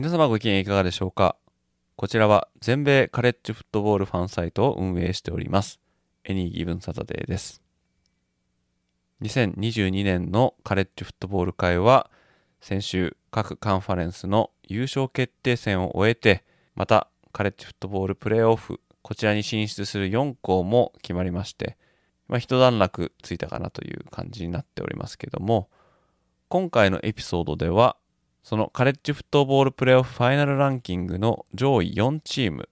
皆様ご機嫌いかがでしょうか？こちらは全米カレッジフットボールファンサイトを運営しております。エニーギブンサタデーです。2022年のカレッジフットボール会は先週各カンファレンスの優勝決定戦を終えてまたカレッジフットボールプレーオフこちらに進出する4校も決まりましてまあ、一段落ついたかなという感じになっておりますけども今回のエピソードではそのカレッジフットボールプレーオフファイナルランキングの上位4チーム、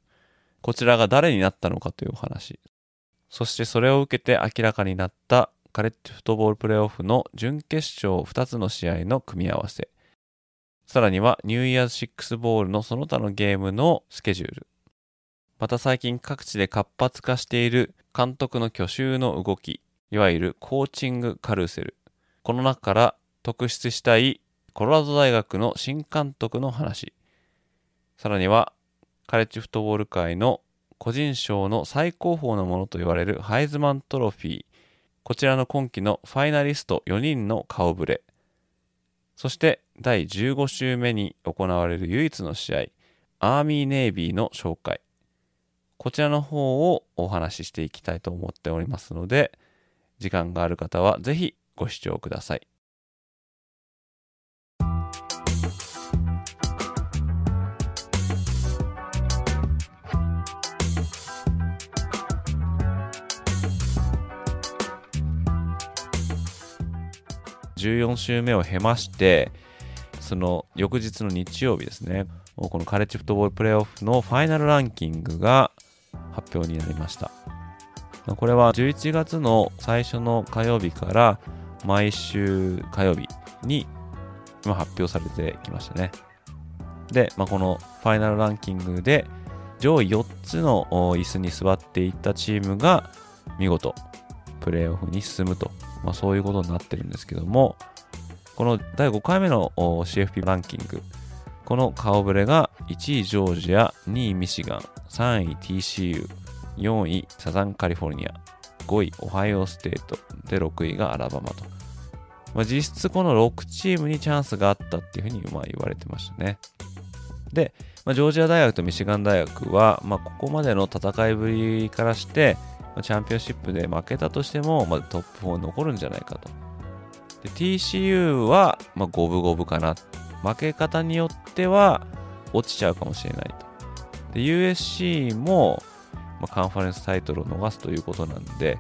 こちらが誰になったのかというお話、そしてそれを受けて明らかになったカレッジフットボールプレーオフの準決勝2つの試合の組み合わせ、さらにはニューイヤーズ6ボールのその他のゲームのスケジュール、また最近各地で活発化している監督の去就の動き、いわゆるコーチングカルーセル、この中から特筆したいコロラド大学の新監督の話、さらにはカレッジフットボール界の個人賞の最高峰のものと言われるハイズマントロフィー、こちらの今季のファイナリスト4人の顔ぶれ、そして第15週目に行われる唯一の試合、アーミーネイビーの紹介、こちらの方をお話ししていきたいと思っておりますので、時間がある方はぜひご視聴ください。14週目を経まして、その翌日の日曜日ですね、このカレッジフットボールプレーオフのファイナルランキングが発表になりました。これは11月の最初の火曜日から毎週火曜日に発表されてきましたね。で、まあ、このファイナルランキングで上位4つの椅子に座っていったチームが見事プレーオフに進むとまあ、そういうことになってるんですけども、この第5回目の CFP ランキング、この顔ぶれが1位ジョージア、2位ミシガン、3位 TCU、4位サザンカリフォルニア、5位オハイオステート、で6位がアラバマと。まあ、実質この6チームにチャンスがあったっていうふうにまあ言われてましたね。で、まあ、ジョージア大学とミシガン大学は、まあ、ここまでの戦いぶりからして、まチャンピオンシップで負けたとしても、まあ、トップ4残るんじゃないかと。で TCU は、まあ、五分五分かな。負け方によっては落ちちゃうかもしれないと。で USC も、まあ、カンファレンスタイトルを逃すということなんで、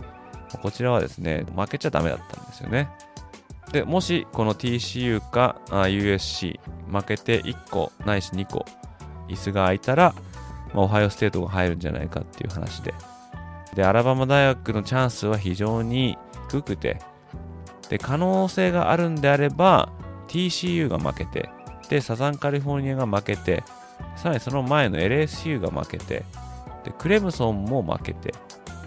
まこちらはですね、負けちゃダメだったんですよね。で、もしこの TCU かあ USC 負けて1個ないし2個椅子が空いたら、まあ、オハイオステートが入るんじゃないかっていう話で、で、アラバマ大学のチャンスは非常に低くて、で、可能性があるんであれば、TCU が負けて、で、サザンカリフォルニアが負けて、さらにその前の LSU が負けて、で、クレムソンも負けて、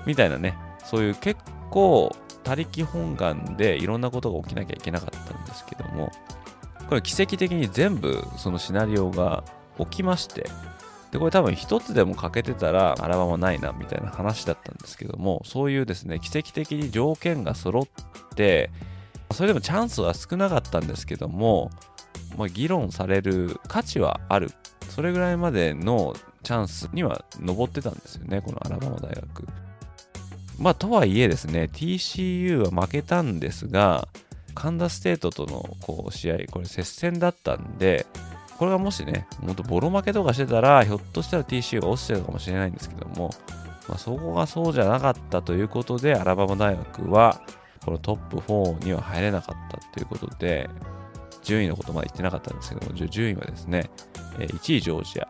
みたいなね、そういう結構、他力本願でいろんなことが起きなきゃいけなかったんですけども、これ奇跡的に全部そのシナリオが起きまして、で、これ多分一つでも欠けてたら、アラバマないな、みたいな話だったんですけども、そういうですね、奇跡的に条件が揃って、それでもチャンスは少なかったんですけども、まあ、議論される価値はある。それぐらいまでのチャンスには上ってたんですよね、このアラバマ大学。まあ、とはいえですね、TCU は負けたんですが、カンダステートとのこう試合、これ接戦だったんで、これがもしね、もっとボロ負けとかしてたら、ひょっとしたら TCU が落ちてるかもしれないんですけども、まあ、そこがそうじゃなかったということで、アラバマ大学は、このトップ4には入れなかったということで、順位のことまで言ってなかったんですけども、順位はですね、1位ジョージア、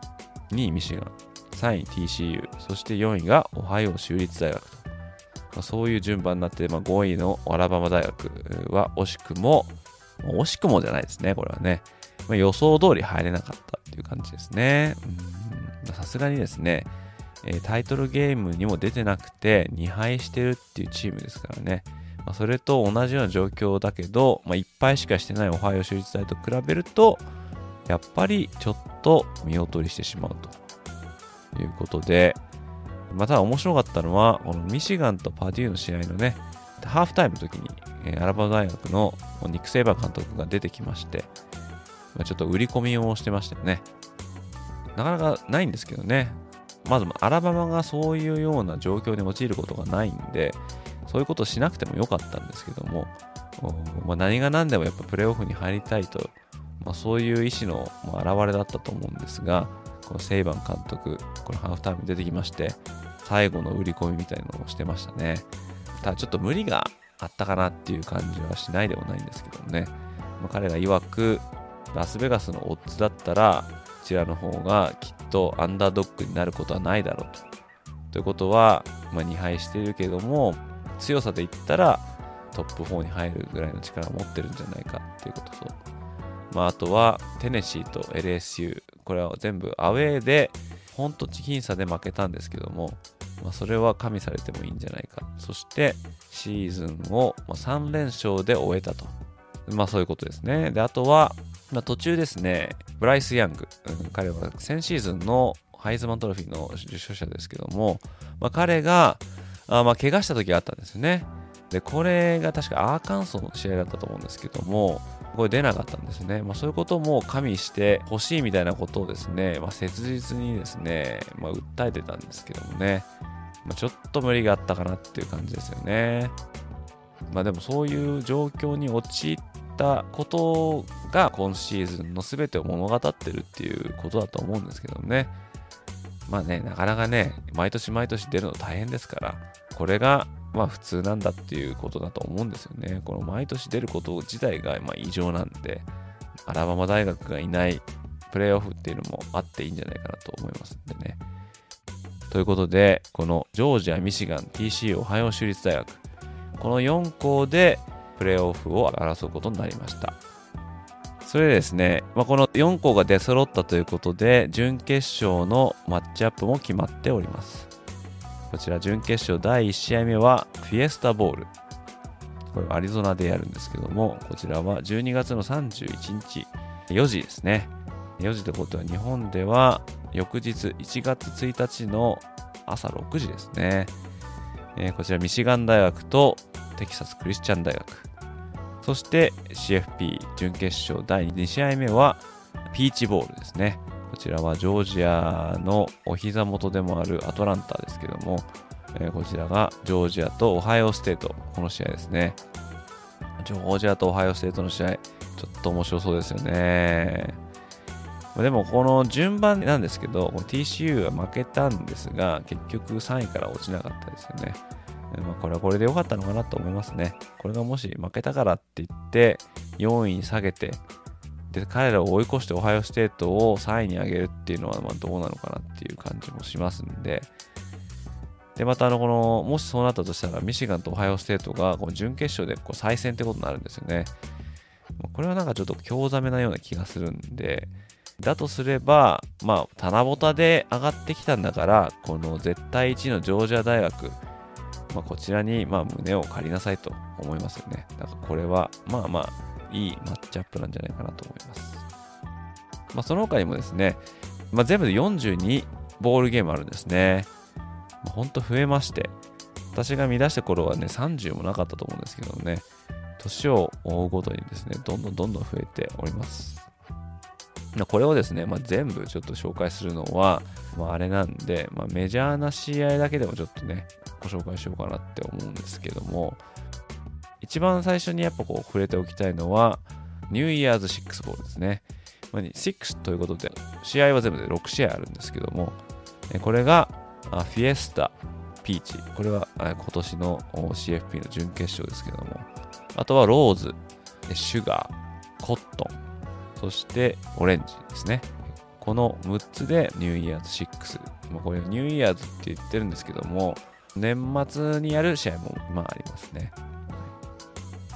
2位ミシガン、3位 TCU、そして4位がオハイオ州立大学と。まあ、そういう順番になって、まあ、5位のアラバマ大学は惜しくも惜しくもじゃないですね、これはね。まあ、予想通り入れなかったっていう感じですね。さすがにですね、えタイトルゲームにも出てなくて2敗してるっていうチームですからね。まあ、それと同じような状況だけど、まあ、1敗しかしてないオハイオ州立大と比べると、やっぱりちょっと見劣りしてしまうということで、また面白かったのは、このミシガンとパデューの試合のね、ハーフタイムの時に、えアラバマ大学のニック・セイバー監督が出てきまして、ま、ちょっと売り込みをしてましたよね。なかなかないんですけどね。まずアラバマがそういうような状況に陥ることがないんで、そういうことをしなくてもよかったんですけども、まあ、何が何でもやっぱプレーオフに入りたいと、まあ、そういう意思の表れだったと思うんですが、このセイバン監督、このハーフタイムに出てきまして、最後の売り込みみたいなのをしてましたね。ただちょっと無理があったかなっていう感じはしないでもないんですけどもね。まあ、彼が曰く、ラスベガスのオッズだったら、こちらの方がきっとアンダードッグになることはないだろうと。ということは、まあ、2敗しているけども、強さで言ったらトップ4に入るぐらいの力を持ってるんじゃないかっていうことと、まあ、あとはテネシーと LSU、これは全部アウェーで、本当チキン差で負けたんですけども、まあ、それは加味されてもいいんじゃないか。そしてシーズンを3連勝で終えたと。まあそういうことですね。で、あとは、まあ、途中ですね、ブライス・ヤング、うん、彼は先シーズンのハイズマントロフィーの受賞者ですけども、まあ、彼が、あまあ怪我した時があったんですよね。で、これが確かアーカンソーの試合だったと思うんですけども、これ出なかったんですね。まあ、そういうことも加味してほしいみたいなことをですね、まあ、切実にですね、まあ、訴えてたんですけどもね、まあ、ちょっと無理があったかなっていう感じですよね。まあでもそういう状況に陥ったことが今シーズンの全てを物語ってるっていうことだと思うんですけどね。まあね、なかなかね、毎年毎年出るの大変ですから、これがまあ普通なんだっていうことだと思うんですよね。この毎年出ること自体がま異常なんで、アラバマ大学がいないプレーオフっていうのもあっていいんじゃないかなと思いますんでね。ということで、このジョージア、ミシガン、TC、オハイオ州立大学、この4校でプレーオフを争うことになりました。それでですね、まあ、この4校が出揃ったということで、準決勝のマッチアップも決まっております。こちら準決勝第1試合目はフィエスタボール。これアリゾナでやるんですけども、こちらは12月の31日、4時ですね。4時ってことは日本では翌日1月1日の朝6時ですね。えー、こちらミシガン大学とテキサスクリスチャン大学。そして CFP 準決勝第2試合目はピーチボールですね。こちらはジョージアのお膝元でもあるアトランタですけども、え、こちらがジョージアとオハイオステート、この試合ですね。ジョージアとオハイオステートの試合、ちょっと面白そうですよね。でもこの順番なんですけど、TCU は負けたんですが、結局3位から落ちなかったですよね。まあ、これはこれで良かったのかなと思いますね。これがもし負けたからって言って、4位に下げて、で、彼らを追い越してオハイオステートを3位に上げるっていうのは、まどうなのかなっていう感じもしますんで、で、またあの、この、もしそうなったとしたら、ミシガンとオハイオステートがこの準決勝でこう再戦ってことになるんですよね。これはなんかちょっと興ざめなような気がするんで、だとすれば、まあ、棚ぼたで上がってきたんだから、この絶対1位のジョージア大学、まあ、こちらにまあ胸を借りなさいと思いますよね。だからこれはまあまあいいマッチアップなんじゃないかなと思います。まあ、その他にもですね、まあ、全部で42ボールゲームあるんですね。まあ、ほんと増えまして、私が見出した頃はね、30もなかったと思うんですけどね、年を追うごとにですね、どんどんどんどん増えております。これをですね、まあ、全部ちょっと紹介するのは、まあ、あれなんで、まあ、メジャーな試合だけでもちょっとね、ご紹介しようかなって思うんですけども、一番最初にやっぱこう触れておきたいのは、ニューイヤーズ6ボールですね。まあ、6ということで、試合は全部で6試合あるんですけども、これがフィエスタ、ピーチ、これは今年の CFP の準決勝ですけども、あとはローズ、シュガー、コットン、そしてオレンジですね。この6つでニューイヤーズ6。まあ、これニューイヤーズって言ってるんですけども、年末にやる試合もまあありますね。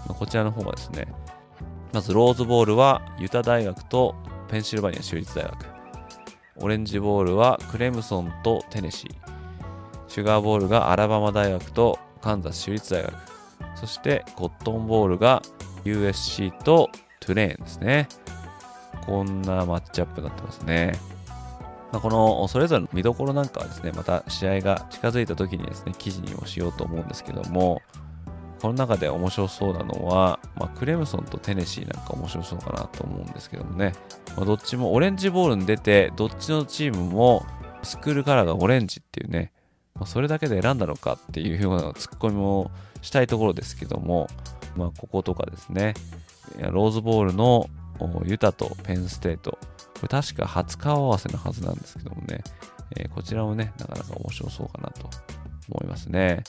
ま、こちらの方はですね、まずローズボールはユタ大学とペンシルバニア州立大学オレンジボールはクレムソンとテネシーシュガーボールがアラバマ大学とカンザス州立大学そしてコットンボールが USC とトゥレーンですねこんなマッチアップになってますね。まあ、このそれぞれの見どころなんかはですね、また試合が近づいた時にですね、記事にもしようと思うんですけども、この中で面白そうなのは、まあ、クレムソンとテネシーなんか面白そうかなと思うんですけどもね、まあ、どっちもオレンジボールに出て、どっちのチームもスクールカラーがオレンジっていうね、まあ、それだけで選んだのかっていうようなツッコミもしたいところですけども、まあ、こことかですね、ローズボールのユタとペンステート、これ確か初顔合わせのはずなんですけどもね、えー、こちらもね、なかなか面白そうかなと思いますね。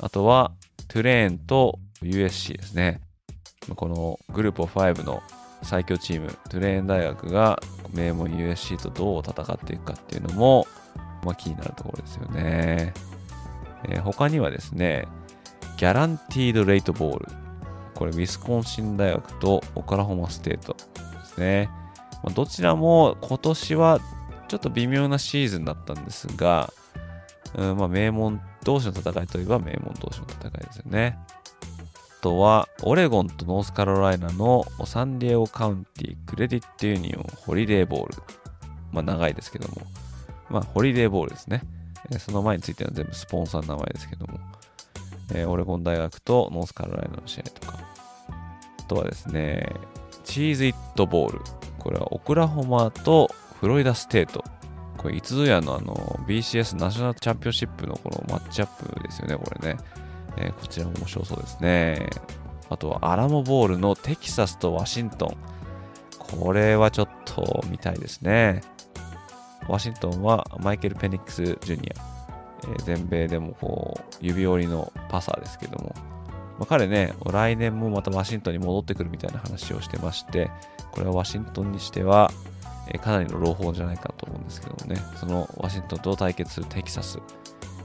あとは、トゥレーンと USC ですね。このグループ5の最強チーム、トゥレーン大学が名門 USC とどう戦っていくかっていうのも、まあ、気になるところですよね。えー、他にはですね、 Guaranteed Rate Bowl。これ、ウィスコンシン大学とオクラホマステートですね。まあ、どちらも今年はちょっと微妙なシーズンだったんですが、うんまあ、名門同士の戦いといえば名門同士の戦いですよね。あとは、オレゴンとノースカロライナの San Diego County Credit Union Holiday Bowl。まあ長いですけども。まあ Holiday Bowl ですね。その前については全部スポンサーの名前ですけども。えー、オレゴン大学とノースカロライナの試合とか。あとはですね、チーズイットボール。これはオクラホマとフロリダステート。これ、いつぞやのあの BCS ナショナルチャンピオンシップのこのマッチアップですよね、これね。えー、こちらも面白そうですね。あとはアラモボールのテキサスとワシントン。これはちょっと見たいですね。ワシントンはマイケル・ペニックス・ジュニア。え、全米でもこう指折りのパサーですけども、まあ、彼ね、来年もまたワシントンに戻ってくるみたいな話をしてまして、これはワシントンにしては、えかなりの朗報じゃないかと思うんですけどもね、そのワシントンと対決するテキサス、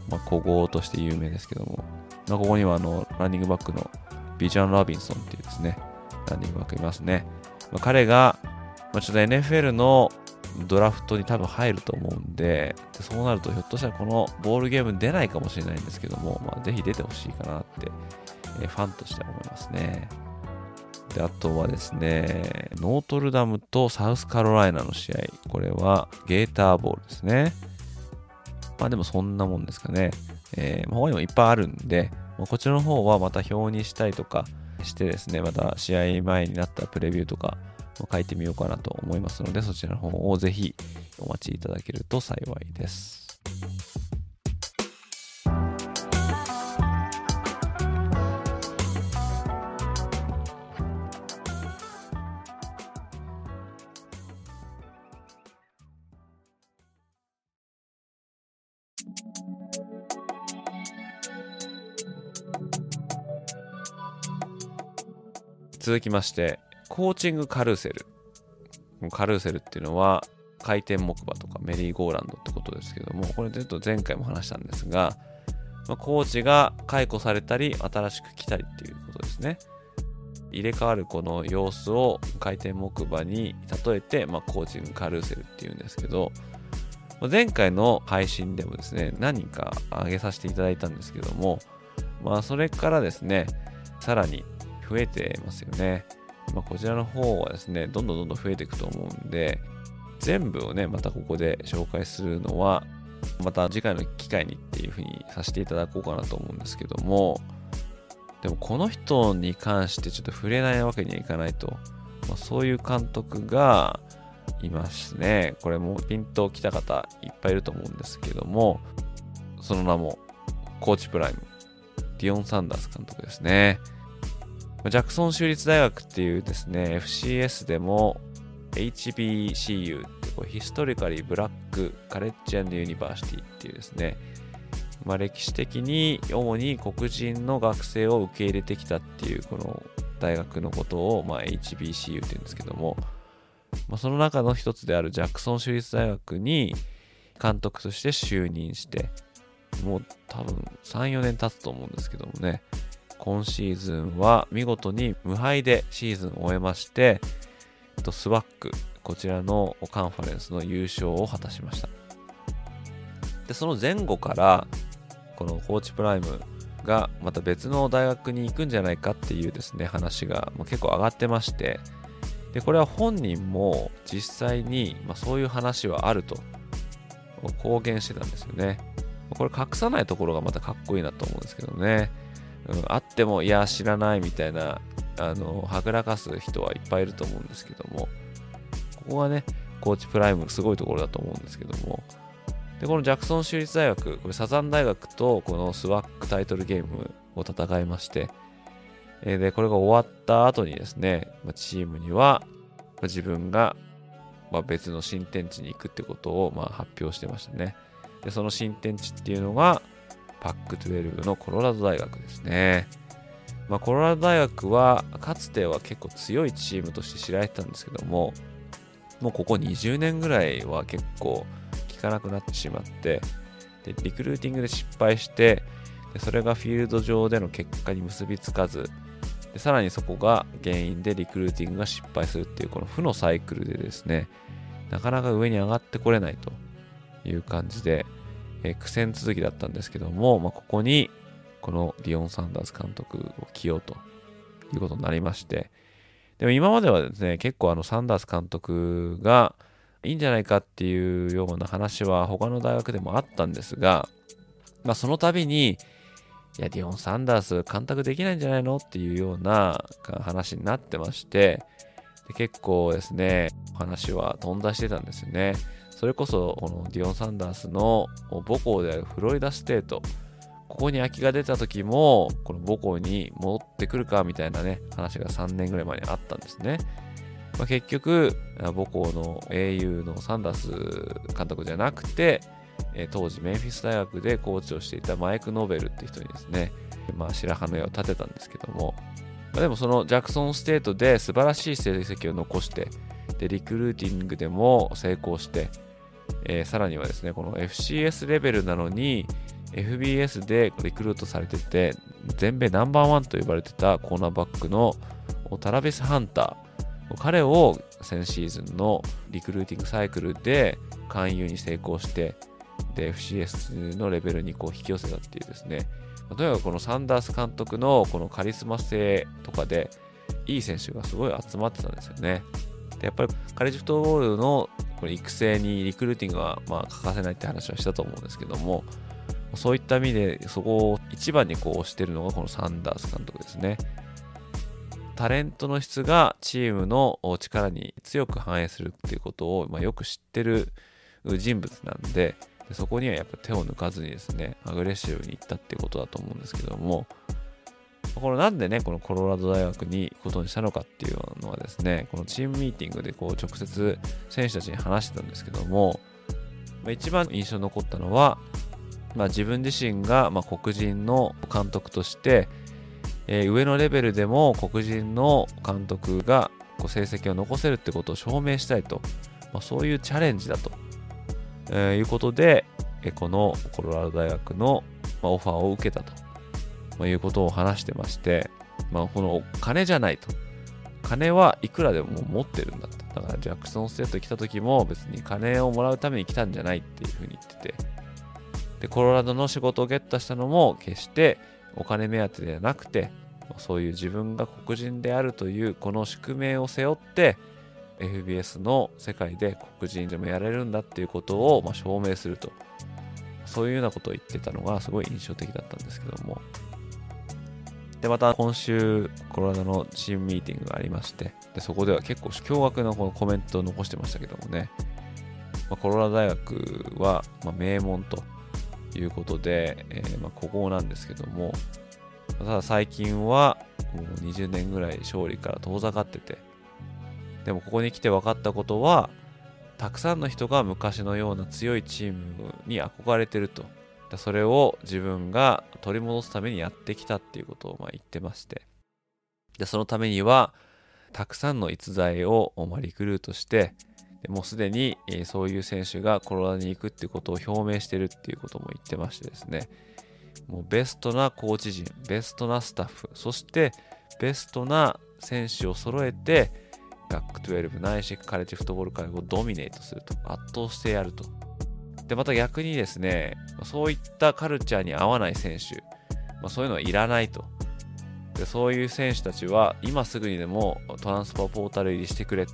まあ、古豪として有名ですけども、まあ、ここにはあのランニングバックのビジャン・ラビンソンっていうですね、ランニングバックいますね。まあ、彼が、まあ、ちょっと NFL のドラフトに多分入ると思うんでで、そうなるとひょっとしたらこのボールゲーム出ないかもしれないんですけども、まあ、ぜひ出てほしいかなって、え、ファンとしては思いますね。で、あとはですね、ノートルダムとサウスカロライナの試合。これはゲーターボールですね。まあでもそんなもんですかね。えー、他にもいっぱいあるんで、まあ、こちらの方はまた表にしたりとかしてですね、また試合前になったプレビューとか書いてみようかなと思いますので、そちらの方をぜひお待ちいただけると幸いです。続きまして、コーチングカルーセル。カルーセルっていうのは、回転木馬とかメリーゴーランドってことですけども、これちょっと前回も話したんですが、まあ、コーチが解雇されたり、新しく来たりっていうことですね。入れ替わるこの様子を回転木馬に例えて、まあ、コーチングカルーセルっていうんですけど、前回の配信でもですね、何人か上げさせていただいたんですけども、まあ、それからですね、さらに増えてますよね。まあ、こちらの方はですね、どんどんどんどん増えていくと思うんで、全部をね、またここで紹介するのは、また次回の機会にっていうふうにさせていただこうかなと思うんですけども、でもこの人に関してちょっと触れないわけにはいかないと、まあ、そういう監督がいますね。これもピンときた方いっぱいいると思うんですけども、その名もコーチプライム、ディオン・サンダース監督ですね。ジャクソン州立大学っていうですね、FCS でも HBCU ってこうヒストリカリーブラックカレッジユニバーシティっていうですね、まあ、歴史的に主に黒人の学生を受け入れてきたっていうこの大学のことを、まあ、HBCU っていうんですけども、まあ、その中の一つであるジャクソン州立大学に監督として就任してもう多分3、4年経つと思うんですけどもね。今シーズンは見事に無敗でシーズンを終えまして、スワック、こちらのカンファレンスの優勝を果たしました。で、その前後から、このコーチプライムがまた別の大学に行くんじゃないかっていうですね、話が結構上がってまして、で、これは本人も実際に、ま、そういう話はあると公言してたんですよね。これ隠さないところがまたかっこいいなと思うんですけどね。うん、あっても、いや、知らないみたいな、あの、はぐらかす人はいっぱいいると思うんですけども、ここがね、コーチプライムすごいところだと思うんですけども、で、このジャクソン州立大学、これサザン大学とこのスワックタイトルゲームを戦いまして、で、これが終わった後にですね、チームには自分が別の新天地に行くってことをま発表してましたね。で、その新天地っていうのが、パック12のコロラド大学ですね。まあ、コロラド大学は、かつては結構強いチームとして知られてたんですけども、もうここ20年ぐらいは結構効かなくなってしまって、で、リクルーティングで失敗して、でそれがフィールド上での結果に結びつかず、でさらにそこが原因でリクルーティングが失敗するっていうこの負のサイクルでですね、なかなか上に上がってこれないという感じで、えー、苦戦続きだったんですけども、まあ、ここにこのディオン・サンダース監督を起用ということになりまして、でも今まではですね、結構あのサンダース監督がいいんじゃないかっていうような話は他の大学でもあったんですが、まあ、その度に、いや、ディオン・サンダース監督できないんじゃないのっていうような話になってまして、で結構ですね、話は飛んだしてたんですよね。それこそ、このディオン・サンダースの母校であるフロリダステート、ここに空きが出た時も、この母校に戻ってくるかみたいなね、話が3年ぐらい前にあったんですね。まあ、結局、母校の英雄のサンダース監督じゃなくて、当時メンフィス大学でコーチをしていたマイク・ノベルって人にですね、まあ、白羽の矢を立てたんですけども、まあ、でもそのジャクソンステートで素晴らしい成績を残して、で、リクルーティングでも成功して、えー、さらにはですね、この FCS レベルなのに、FBS でリクルートされてて、全米ナンバーワンと呼ばれてたコーナーバックのタラビス・ハンター。彼を先シーズンのリクルーティングサイクルで勧誘に成功して、で、FCS のレベルにこう引き寄せたっていうですね、とにかくこのサンダース監督のこのカリスマ性とかで、いい選手がすごい集まってたんですよね。で、やっぱりカレッジフットボールのこの育成にリクルーティングはまあ欠かせないって話はしたと思うんですけども、そういった意味でそこを一番にこう推してるのがこのサンダース監督ですね。タレントの質がチームの力に強く反映するっていうことを、まあ、よく知ってる人物なんで、そこにはやっぱ手を抜かずにですね、アグレッシブに行ったってことだと思うんですけども、これなんでね、このコロラド大学に行くことにしたのかっていうのはですね、このチームミーティングでこう直接選手たちに話してたんですけども、ま、一番印象に残ったのは、まあ、自分自身がま黒人の監督として、えー、上のレベルでも黒人の監督がこう成績を残せるってことを証明したいと、まあ、そういうチャレンジだとえー、いうことで、えこのコロラド大学の、まオファーを受けたと、まいうことを話してまして、まあ、この金じゃないと。金はいくらでも持ってるんだと。だからジャクソンステート来た時も別に金をもらうために来たんじゃないっていうふうに言ってて。で、コロラドの仕事をゲットしたのも決してお金目当てではなくて、そういう自分が黒人であるというこの宿命を背負って、FBS の世界で黒人でもやれるんだっていうことをま証明すると。そういうようなことを言ってたのがすごい印象的だったんですけども。で、また今週、コロナのチームミーティングがありまして、でそこでは結構驚愕のこのコメントを残してましたけどもね、ま、コロラド大学は、ま名門ということで、えー、まあ、ここなんですけども、ただ最近はもう20年ぐらい勝利から遠ざかってて、でもここに来て分かったことは、たくさんの人が昔のような強いチームに憧れてると。それを自分が取り戻すためにやってきたっていうことをまあ言ってまして。で、そのためには、たくさんの逸材をまリクルートして、もうすでにそういう選手がコロナに行くっていうことを表明してるっていうことも言ってましてですね。もうベストなコーチ陣、ベストなスタッフ、そしてベストな選手を揃えて、バック12ないしカレッジフットボール界をドミネートすると、圧倒してやると。で、また逆にですね、そういったカルチャーに合わない選手、まあ、そういうのはいらないと。でそういう選手たちは今すぐにでもトランスファーポータル入りしてくれって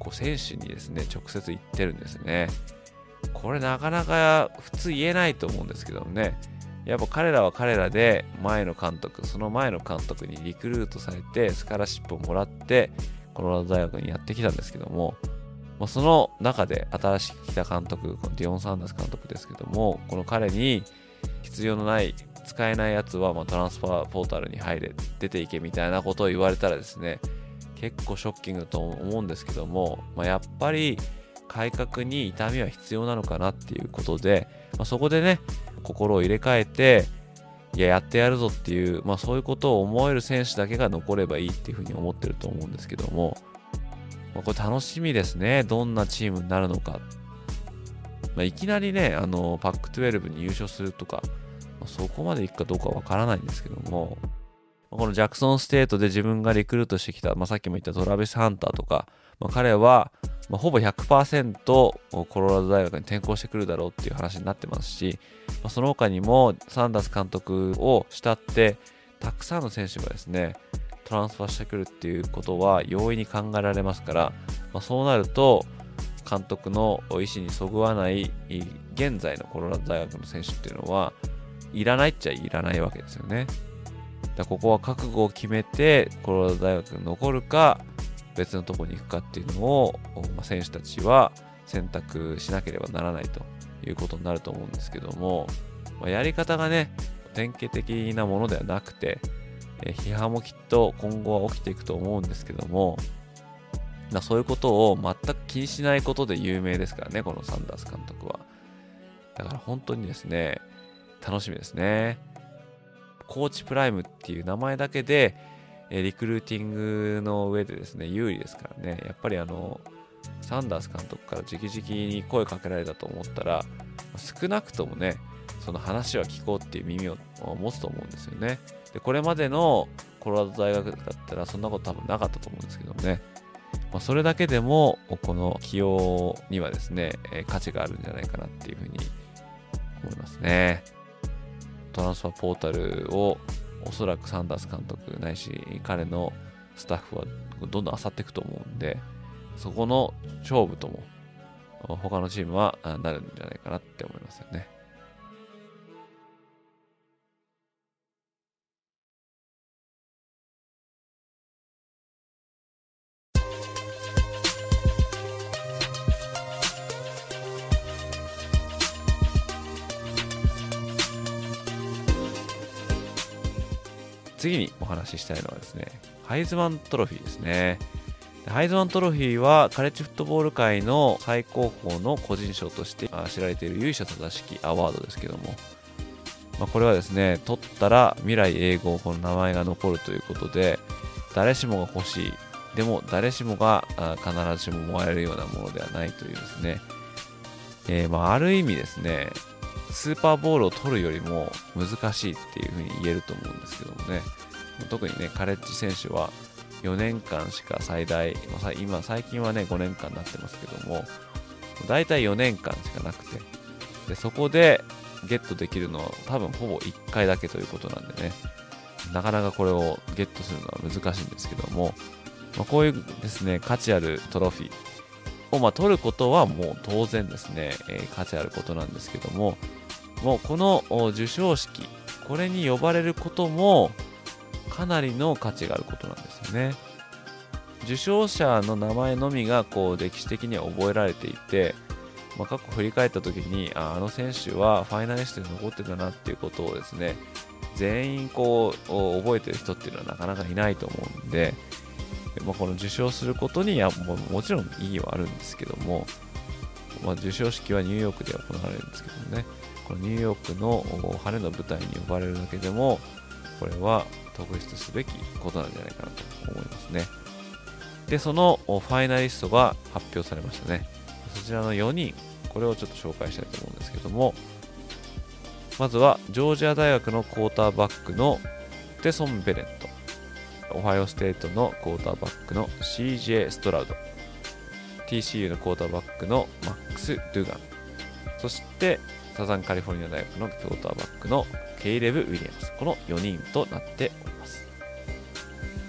こう選手にですね直接言ってるんですね。これなかなか普通言えないと思うんですけどもね。やっぱ彼らは彼らで前の監督その前の監督にリクルートされてスカラシップをもらってコロラド大学にやってきたんですけども。まあ、その中で新しく来た監督、このディオン・サンダース監督ですけども、この彼に必要のない使えないやつは、ま、トランスファーポータルに入れ、出ていけみたいなことを言われたらですね、結構ショッキングだと思うんですけども、まあ、やっぱり改革に痛みは必要なのかなっていうことで、まあ、そこでね、心を入れ替えて、いや、やってやるぞっていう、まあそういうことを思える選手だけが残ればいいっていうふうに思ってると思うんですけども、まあ、これ楽しみですね。どんなチームになるのか。まあ、いきなりね、あの、パック12に優勝するとか、そこまでいくかどうかわからないんですけども、このジャクソンステートで自分がリクルートしてきた、まあ、さっきも言ったトラビス・ハンターとか、まあ、彼は、まあ、ほぼ100%コロラド大学に転校してくるだろうっていう話になってますし、まあ、その他にもサンダース監督を慕ってたくさんの選手がですねトランスファーしてくるっていうことは容易に考えられますから、まあ、そうなると監督の意思にそぐわない現在のコロラド大学の選手っていうのはいらないっちゃいらないわけですよね。だここは覚悟を決めてコロラド大学に残るか別のとこに行くかっていうのを、まあ、選手たちは選択しなければならないということになると思うんですけども、まあ、やり方がね典型的なものではなくて、え批判もきっと今後は起きていくと思うんですけどもそういうことを全く気にしないことで有名ですからねこのサンダース監督はだから本当にですね楽しみですね。コーチプライムっていう名前だけで、リクルーティングの上でですね、有利ですからね、やっぱりあの、サンダース監督から直々に声かけられたと思ったら、少なくともね、その話は聞こうっていう耳を持つと思うんですよね。で、これまでのコロラド大学だったらそんなこと多分なかったと思うんですけどね。まあ、それだけでも、この起用にはですね、え価値があるんじゃないかなっていうふうに思いますね。トランスファーポータルをおそらくサンダース監督ないし彼のスタッフはどんどん漁っていくと思うんでそこの勝負とも他のチームはなるんじゃないかなって思いますよね。次にお話ししたいのはですね、ハイズマントロフィーですね。ハイズマントロフィーはカレッジフットボール界の最高峰の個人賞として知られている由緒正しきアワードですけども、まあ、これはですね、取ったら未来英語、この名前が残るということで、誰しもが欲しい、でも誰しもが必ずしももらえるようなものではないというですね、えー、まあある意味ですね、スーパーボールを取るよりも難しいっていうふうに言えると思うんですけどもね、特にね、カレッジ選手は4年間しか最大、今、最近はね、5年間になってますけども、大体4年間しかなくて、でそこでゲットできるのは多分ほぼ1回だけということなんでね、なかなかこれをゲットするのは難しいんですけども、まあ、こういうですね、価値あるトロフィー。をま取ることはもう当然ですね、えー、価値あることなんですけども、もうこの授賞式、これに呼ばれることもかなりの価値があることなんですよね。受賞者の名前のみがこう歴史的には覚えられていて、まあ、過去振り返った時にああの選手はファイナリストに残ってたなっていうことをですね全員こう覚えてる人っていうのはなかなかいないと思うんで、まあ、この受賞することにはももちろん意義はあるんですけども、まあ、授賞式はニューヨークで行われるんですけどねこのニューヨークの晴れの舞台に呼ばれるだけでもこれは特筆すべきことなんじゃないかなと思いますね。でそのファイナリストが発表されましたね。そちらの4人これをちょっと紹介したいと思うんですけどもまずはジョージア大学のクォーターバックのテソン・ベレントオハイオステートのクォーターバックの CJ ストラウド TCU のクォーターバックのマックス・ドゥガンそしてサザンカリフォルニア大学のクォーターバックのケイレブ・ウィリアムスこの4人となっております。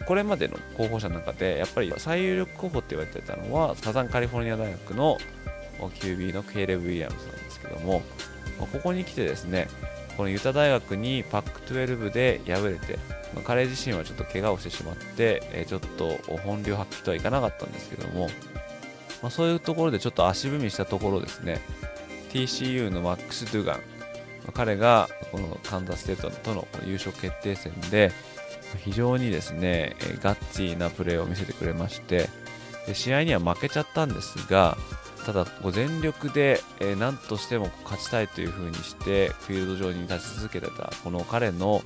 これまでの候補者の中でやっぱり最有力候補って言われてたのはサザンカリフォルニア大学の QB のケイレブ・ウィリアムスなんですけどもここに来てですねこのユタ大学にパック12で敗れて、彼自身はちょっと怪我をしてしまって、ちょっと本領発揮とはいかなかったんですけども、まあ、そういうところでちょっと足踏みしたところですね TCU のマックス・ドゥガン、彼がこのカンザステートとの優勝決定戦で非常にですねガッツィなプレーを見せてくれまして試合には負けちゃったんですがただ全力で、何としても勝ちたいという風にしてフィールド上に立ち続けてたこの彼の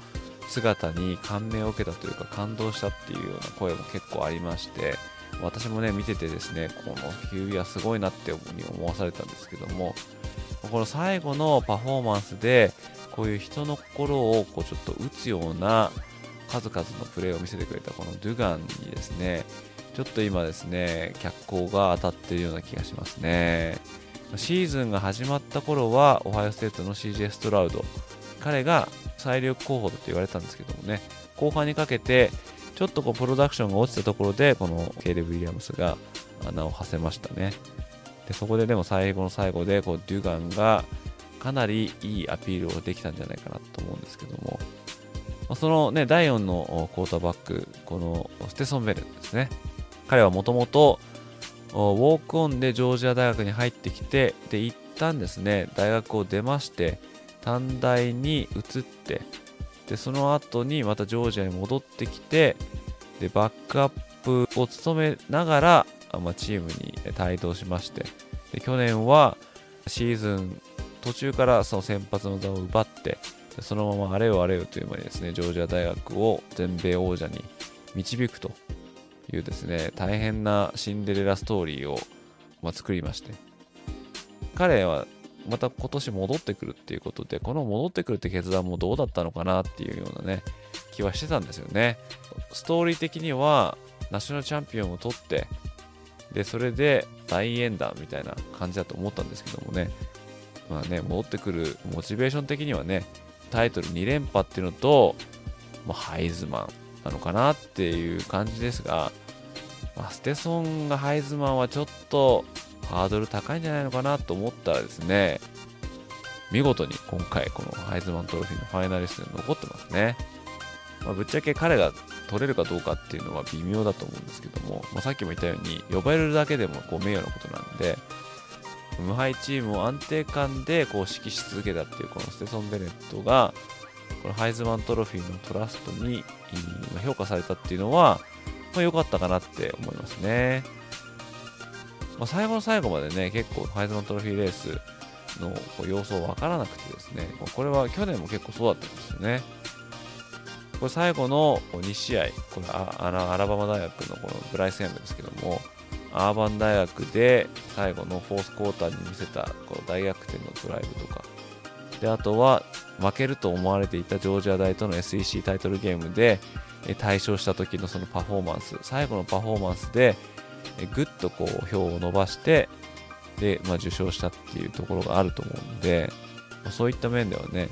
姿に感銘を受けたというか感動したっていうような声も結構ありまして私もね見ててですねこのヒューイはすごいなって思わされたんですけどもこの最後のパフォーマンスでこういう人の心をこうちょっと打つような数々のプレーを見せてくれたこのドゥガンにですねちょっと今ですね、脚光が当たっているような気がしますね。シーズンが始まった頃は、オハイオステートの CJ ストラウド、彼が最力候補だと言われたんですけどもね、後半にかけて、ちょっとこうプロダクションが落ちたところで、このケイレブ・ウィリアムスが穴を馳せましたね。でそこででも最後の最後でこうデュガンがかなりいいアピールをできたんじゃないかなと思うんですけども、まそのね、第4のクォーターバック、このステソン・ベルですね。彼はもともとウォークオンでジョージア大学に入ってきてで一旦ですね大学を出まして短大に移ってでその後にまたジョージアに戻ってきてでバックアップを務めながら、ま、チームに帯同しましてで去年はシーズン途中からその先発の座を奪ってそのままあれよあれよという間にですねジョージア大学を全米王者に導くというですね、大変なシンデレラストーリーを、ま、作りまして、彼はまた今年戻ってくるっていうことで、この戻ってくるって決断もどうだったのかなっていうようなね、気はしてたんですよね。ストーリー的には、ナショナルチャンピオンを取って、で、それで大演談みたいな感じだと思ったんですけどもね、まあね、戻ってくるモチベーション的にはね、タイトル2連覇っていうのと、まあ、ハイズマン、なのかなっていう感じですが、まあ、ステソンがハイズマンはちょっとハードル高いんじゃないのかなと思ったらですね、見事に今回このハイズマントロフィーのファイナリストに残ってますね。まあ、ぶっちゃけ彼が取れるかどうかっていうのは微妙だと思うんですけども、まあ、さっきも言ったように呼ばれるだけでもこう名誉なことなんで、無敗チームを安定感でこう指揮し続けたっていうこのステソン・ベネットがこのハイズマントロフィーのトラストに評価されたっていうのは、まあ、良かったかなって思いますね。まあ、最後の最後までね、結構ハイズマントロフィーレースの様子を分からなくてですね、これは去年も結構そうだったんですよね。これ最後の2試合、これアラバマ大学のこのブライス・ヤングですけども、アーバン大学で最後のフォースクォーターに見せたこの大逆転のドライブとか、であとは負けると思われていたジョージア大との SEC タイトルゲームで大勝した時のそのパフォーマンス最後のパフォーマンスでぐっとこう票を伸ばしてで、まあ、受賞したっていうところがあると思うんで、そういった面ではね、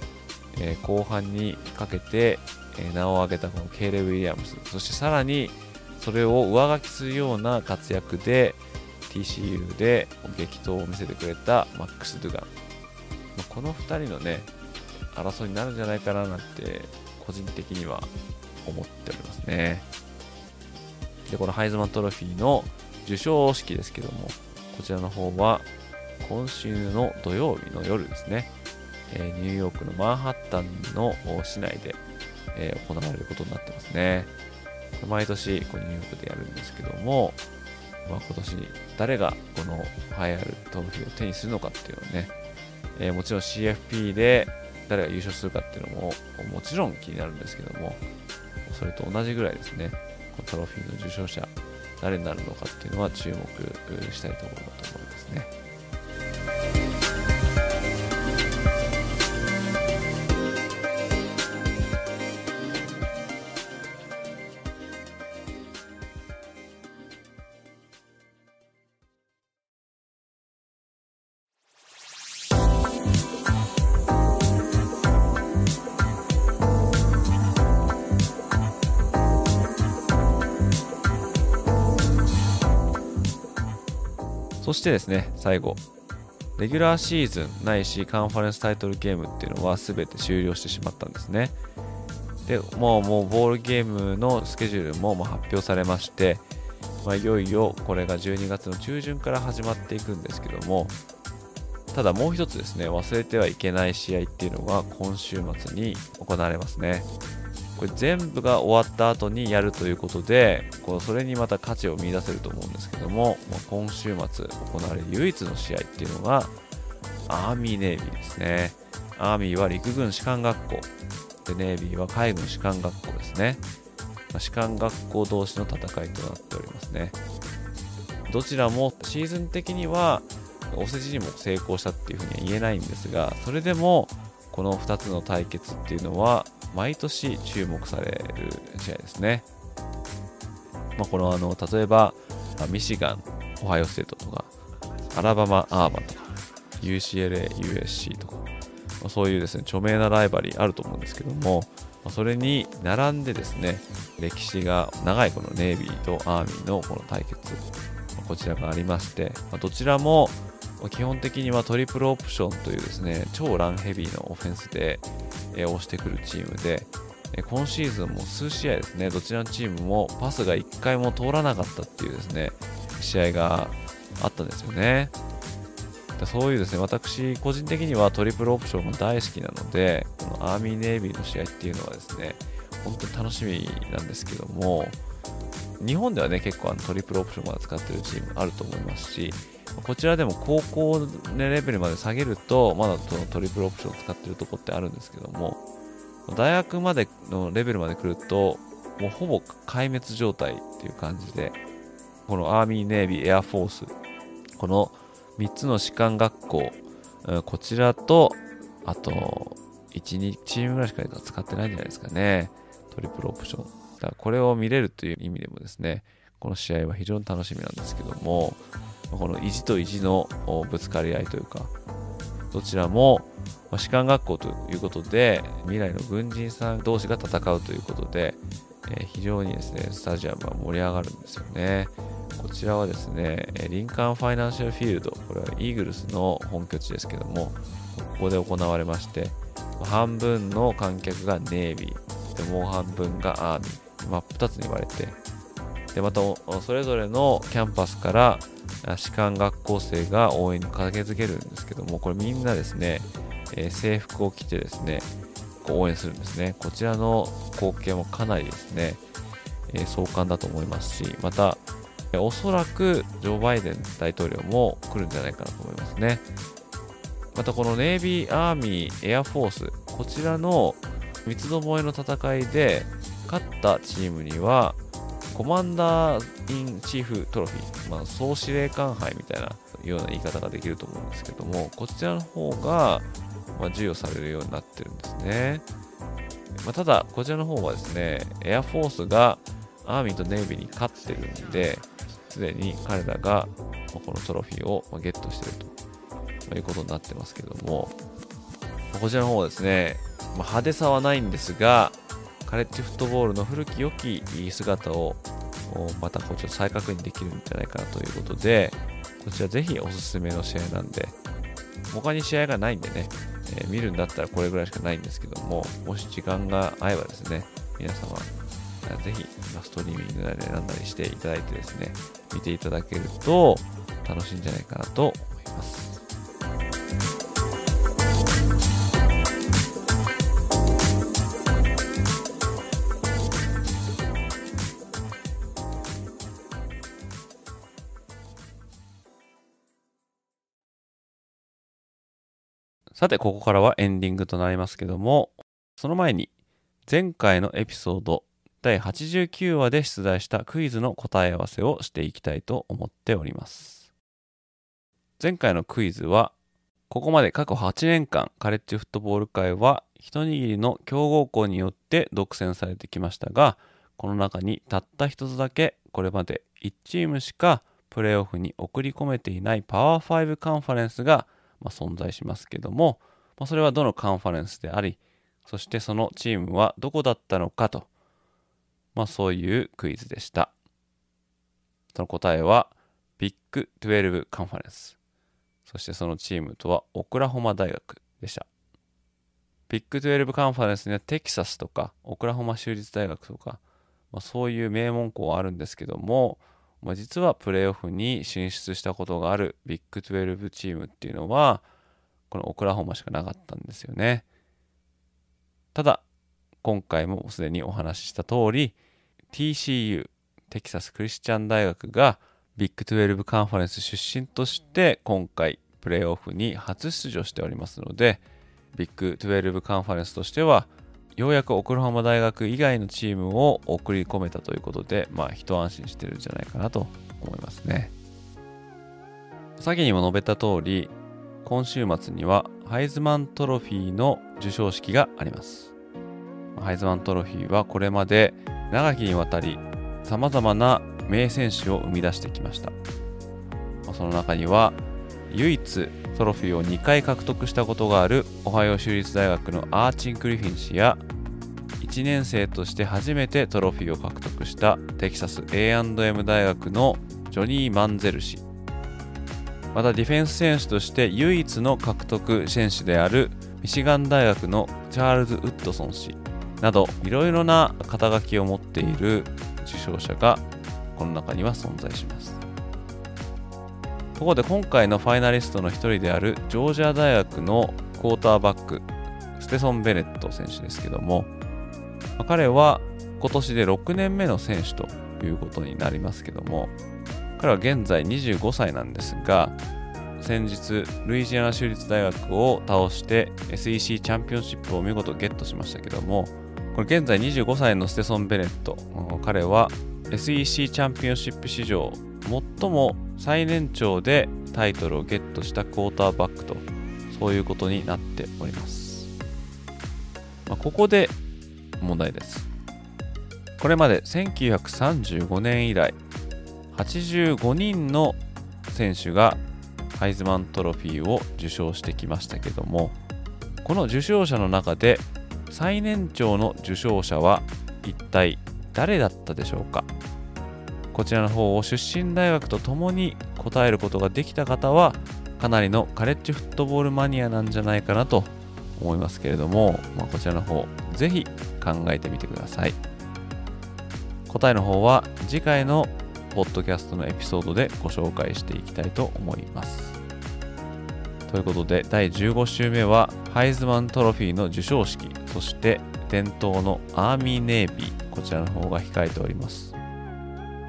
後半にかけて、え、名を挙げたこのケイレ・ウィリアムスそしてさらにそれを上書きするような活躍で TCU で激闘を見せてくれたマックス・ドゥガン。まあ、この2人のね、争いになるんじゃないかななんて、個人的には思っておりますね。で、このハイズマントロフィーの授賞式ですけども、こちらの方は今週の土曜日の夜ですね、え、ニューヨークのマンハッタンの市内で、えー、行われることになってますね。毎年こうニューヨークでやるんですけども、まあ、今年誰がこの栄えあるトロフィーを手にするのかっていうのをね、えー、もちろん CFP で誰が優勝するかっていうのももちろん気になるんですけどもそれと同じぐらいですねこのトロフィーの受賞者誰になるのかっていうのは注目したいところだと思いますね。そしてですね、最後、レギュラーシーズンないしカンファレンスタイトルゲームっていうのは全て終了してしまったんですね。で、もうもうボールゲームのスケジュールももう発表されまして、まあ、いよいよこれが12月の中旬から始まっていくんですけども、ただもう一つですね、忘れてはいけない試合っていうのが今週末に行われますね。これ全部が終わった後にやるということで、こうそれにまた価値を見出せると思うんですけども、まあ、今週末行われる唯一の試合っていうのが、アーミーネイビーですね。アーミーは陸軍士官学校。で、ネイビーは海軍士官学校ですね。まあ、士官学校同士の戦いとなっておりますね。どちらもシーズン的にはお世辞にも成功したっていうふうには言えないんですが、それでもこの2つの対決っていうのは毎年注目される試合ですね。まあ、このあの例えばミシガン、オハイオステートとか、アラバマ、アーバンとか、UCLA、USC とか、ま、そういうですね著名なライバリーあると思うんですけども、ま、それに並んでですね歴史が長いこのネイビーとアーミーのこの対決、まこちらがありまして、まどちらも基本的にはトリプルオプションというですね超ランヘビーのオフェンスでえ押してくるチームで、え今シーズンも数試合ですね、どちらのチームもパスが1回も通らなかったっていうですね、試合があったんですよね。そういうですね、私個人的にはトリプルオプションが大好きなので、このアーミーネイビーの試合っていうのはですね、本当に楽しみなんですけども、日本ではね、結構あのトリプルオプションまで使ってるチームあると思いますし、こちらでも高校レベルまで下げると、まだそのトリプルオプションを使ってるとこってあるんですけども、大学までのレベルまで来ると、もうほぼ壊滅状態っていう感じで、このアーミー、ネイビー、エアフォース、この3つの士官学校、こちらと、あと、1、2チームぐらいしか使ってないんじゃないですかね。トリプルオプション。だからこれを見れるという意味でもですね、この試合は非常に楽しみなんですけども、この意地と意地のぶつかり合いというか、どちらも士官学校ということで、未来の軍人さん同士が戦うということで、え非常にですね、スタジアムは盛り上がるんですよね。こちらはですね、リンカーンファイナンシャルフィールド、これはイーグルスの本拠地ですけども、ここで行われまして、半分の観客がネイビー、でもう半分がアーミー、真っ二つに割れて、で、またそれぞれのキャンパスから士官学校生が応援に駆けつけるんですけども、これみんなですね、えー、制服を着てですね、応援するんですね。こちらの光景もかなりですね、えー、壮観だと思いますし、また、おそらくジョー・バイデン大統領も来るんじゃないかなと思いますね。またこのネイビー、アーミー、エアフォース、こちらの三つどもえの戦いで勝ったチームには、コマンダー・イン・チーフ・トロフィー、まあ、総司令官杯みたいなような言い方ができると思うんですけども、こちらの方が、ま、授与されるようになってるんですね。まあ、ただ、こちらの方はですね、エアフォースがアーミーとネイビーに勝ってるんで、すでに彼らがこのトロフィーをゲットしてるということになってますけども、こちらの方はですね、ま、派手さはないんですが、カレッジフットボールの古き良き姿をまたこうちょっと再確認できるんじゃないかなということで、こちらぜひおすすめの試合なんで、他に試合がないんでね、えー、見るんだったらこれぐらいしかないんですけども、もし時間が合えばですね、皆様、ぜひストリーミングなり選んだりしていただいてですね、見ていただけると楽しいんじゃないかなと思います。さて、ここからはエンディングとなりますけども、その前に、前回のエピソード第89話で出題したクイズの答え合わせをしていきたいと思っております。前回のクイズは、ここまで過去8年間、カレッジフットボール界は一握りの強豪校によって独占されてきましたが、この中にたった一つだけこれまで1チームしかプレーオフに送り込めていないパワー5カンファレンスがまあ、存在しますけども、まあ、それはどのカンファレンスであり、そしてそのチームはどこだったのかと、まあ、そういうクイズでした。その答えは、ビッグ12カンファレンス。そしてそのチームとはオクラホマ大学でした。ビッグ12カンファレンスにはテキサスとかオクラホマ州立大学とか、まあ、そういう名門校はあるんですけども、まあ、実はプレーオフに進出したことがあるビッグ12チームっていうのはこのオクラホマしかなかったんですよね。ただ今回もすでにお話しした通り TCU テキサスクリスチャン大学がビッグ12カンファレンス出身として今回プレーオフに初出場しておりますのでビッグ12カンファレンスとしてはようやくオクラホマ大学以外のチームを送り込めたということで、まあ一安心してるんじゃないかなと思いますね。先にも述べた通り、今週末にはハイズマントロフィーの授賞式があります。ハイズマントロフィーはこれまで長きにわたり様々な名選手を生み出してきました。その中には唯一トロフィーを2回獲得したことがあるオハイオ州立大学のアーチン・クリフィン氏や1年生として初めてトロフィーを獲得したテキサス A&M 大学のジョニー・マンゼル氏。またディフェンス選手として唯一の獲得選手であるミシガン大学のチャールズ・ウッドソン氏などいろいろな肩書きを持っている受賞者がこの中には存在します。ところで今回のファイナリストの一人であるジョージア大学のクォーターバックステソン・ベネット選手ですけども、まあ、彼は今年で6年目の選手ということになりますけども彼は現在25歳なんですが先日ルイジアナ州立大学を倒して SEC チャンピオンシップを見事ゲットしましたけどもこれ現在25歳のステソン・ベネット彼は SEC チャンピオンシップ史上最も最年長でタイトルをゲットしたクォーターバックとそういうことになっております、まあ、ここで問題です。これまで1935年以来85人の選手がハイズマントロフィーを受賞してきましたけどもこの受賞者の中で最年長の受賞者は一体誰だったでしょうか？こちらの方を出身大学とともに答えることができた方はかなりのカレッジフットボールマニアなんじゃないかなと思いますけれども、まあ、こちらの方ぜひ考えてみてください。答えの方は次回のポッドキャストのエピソードでご紹介していきたいと思います。ということで第15週目はハイズマントロフィーの授賞式そして伝統のアーミーネイビーこちらの方が控えております。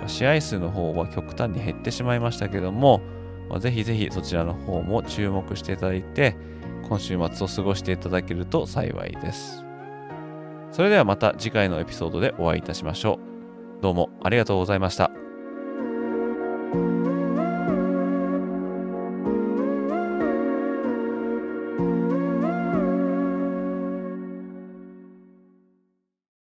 試合数の方は極端に減ってしまいましたけども、まあ、ぜひぜひそちらの方も注目していただいて、今週末を過ごしていただけると幸いです。それではまた次回のエピソードでお会いいたしましょう。どうもありがとうございました。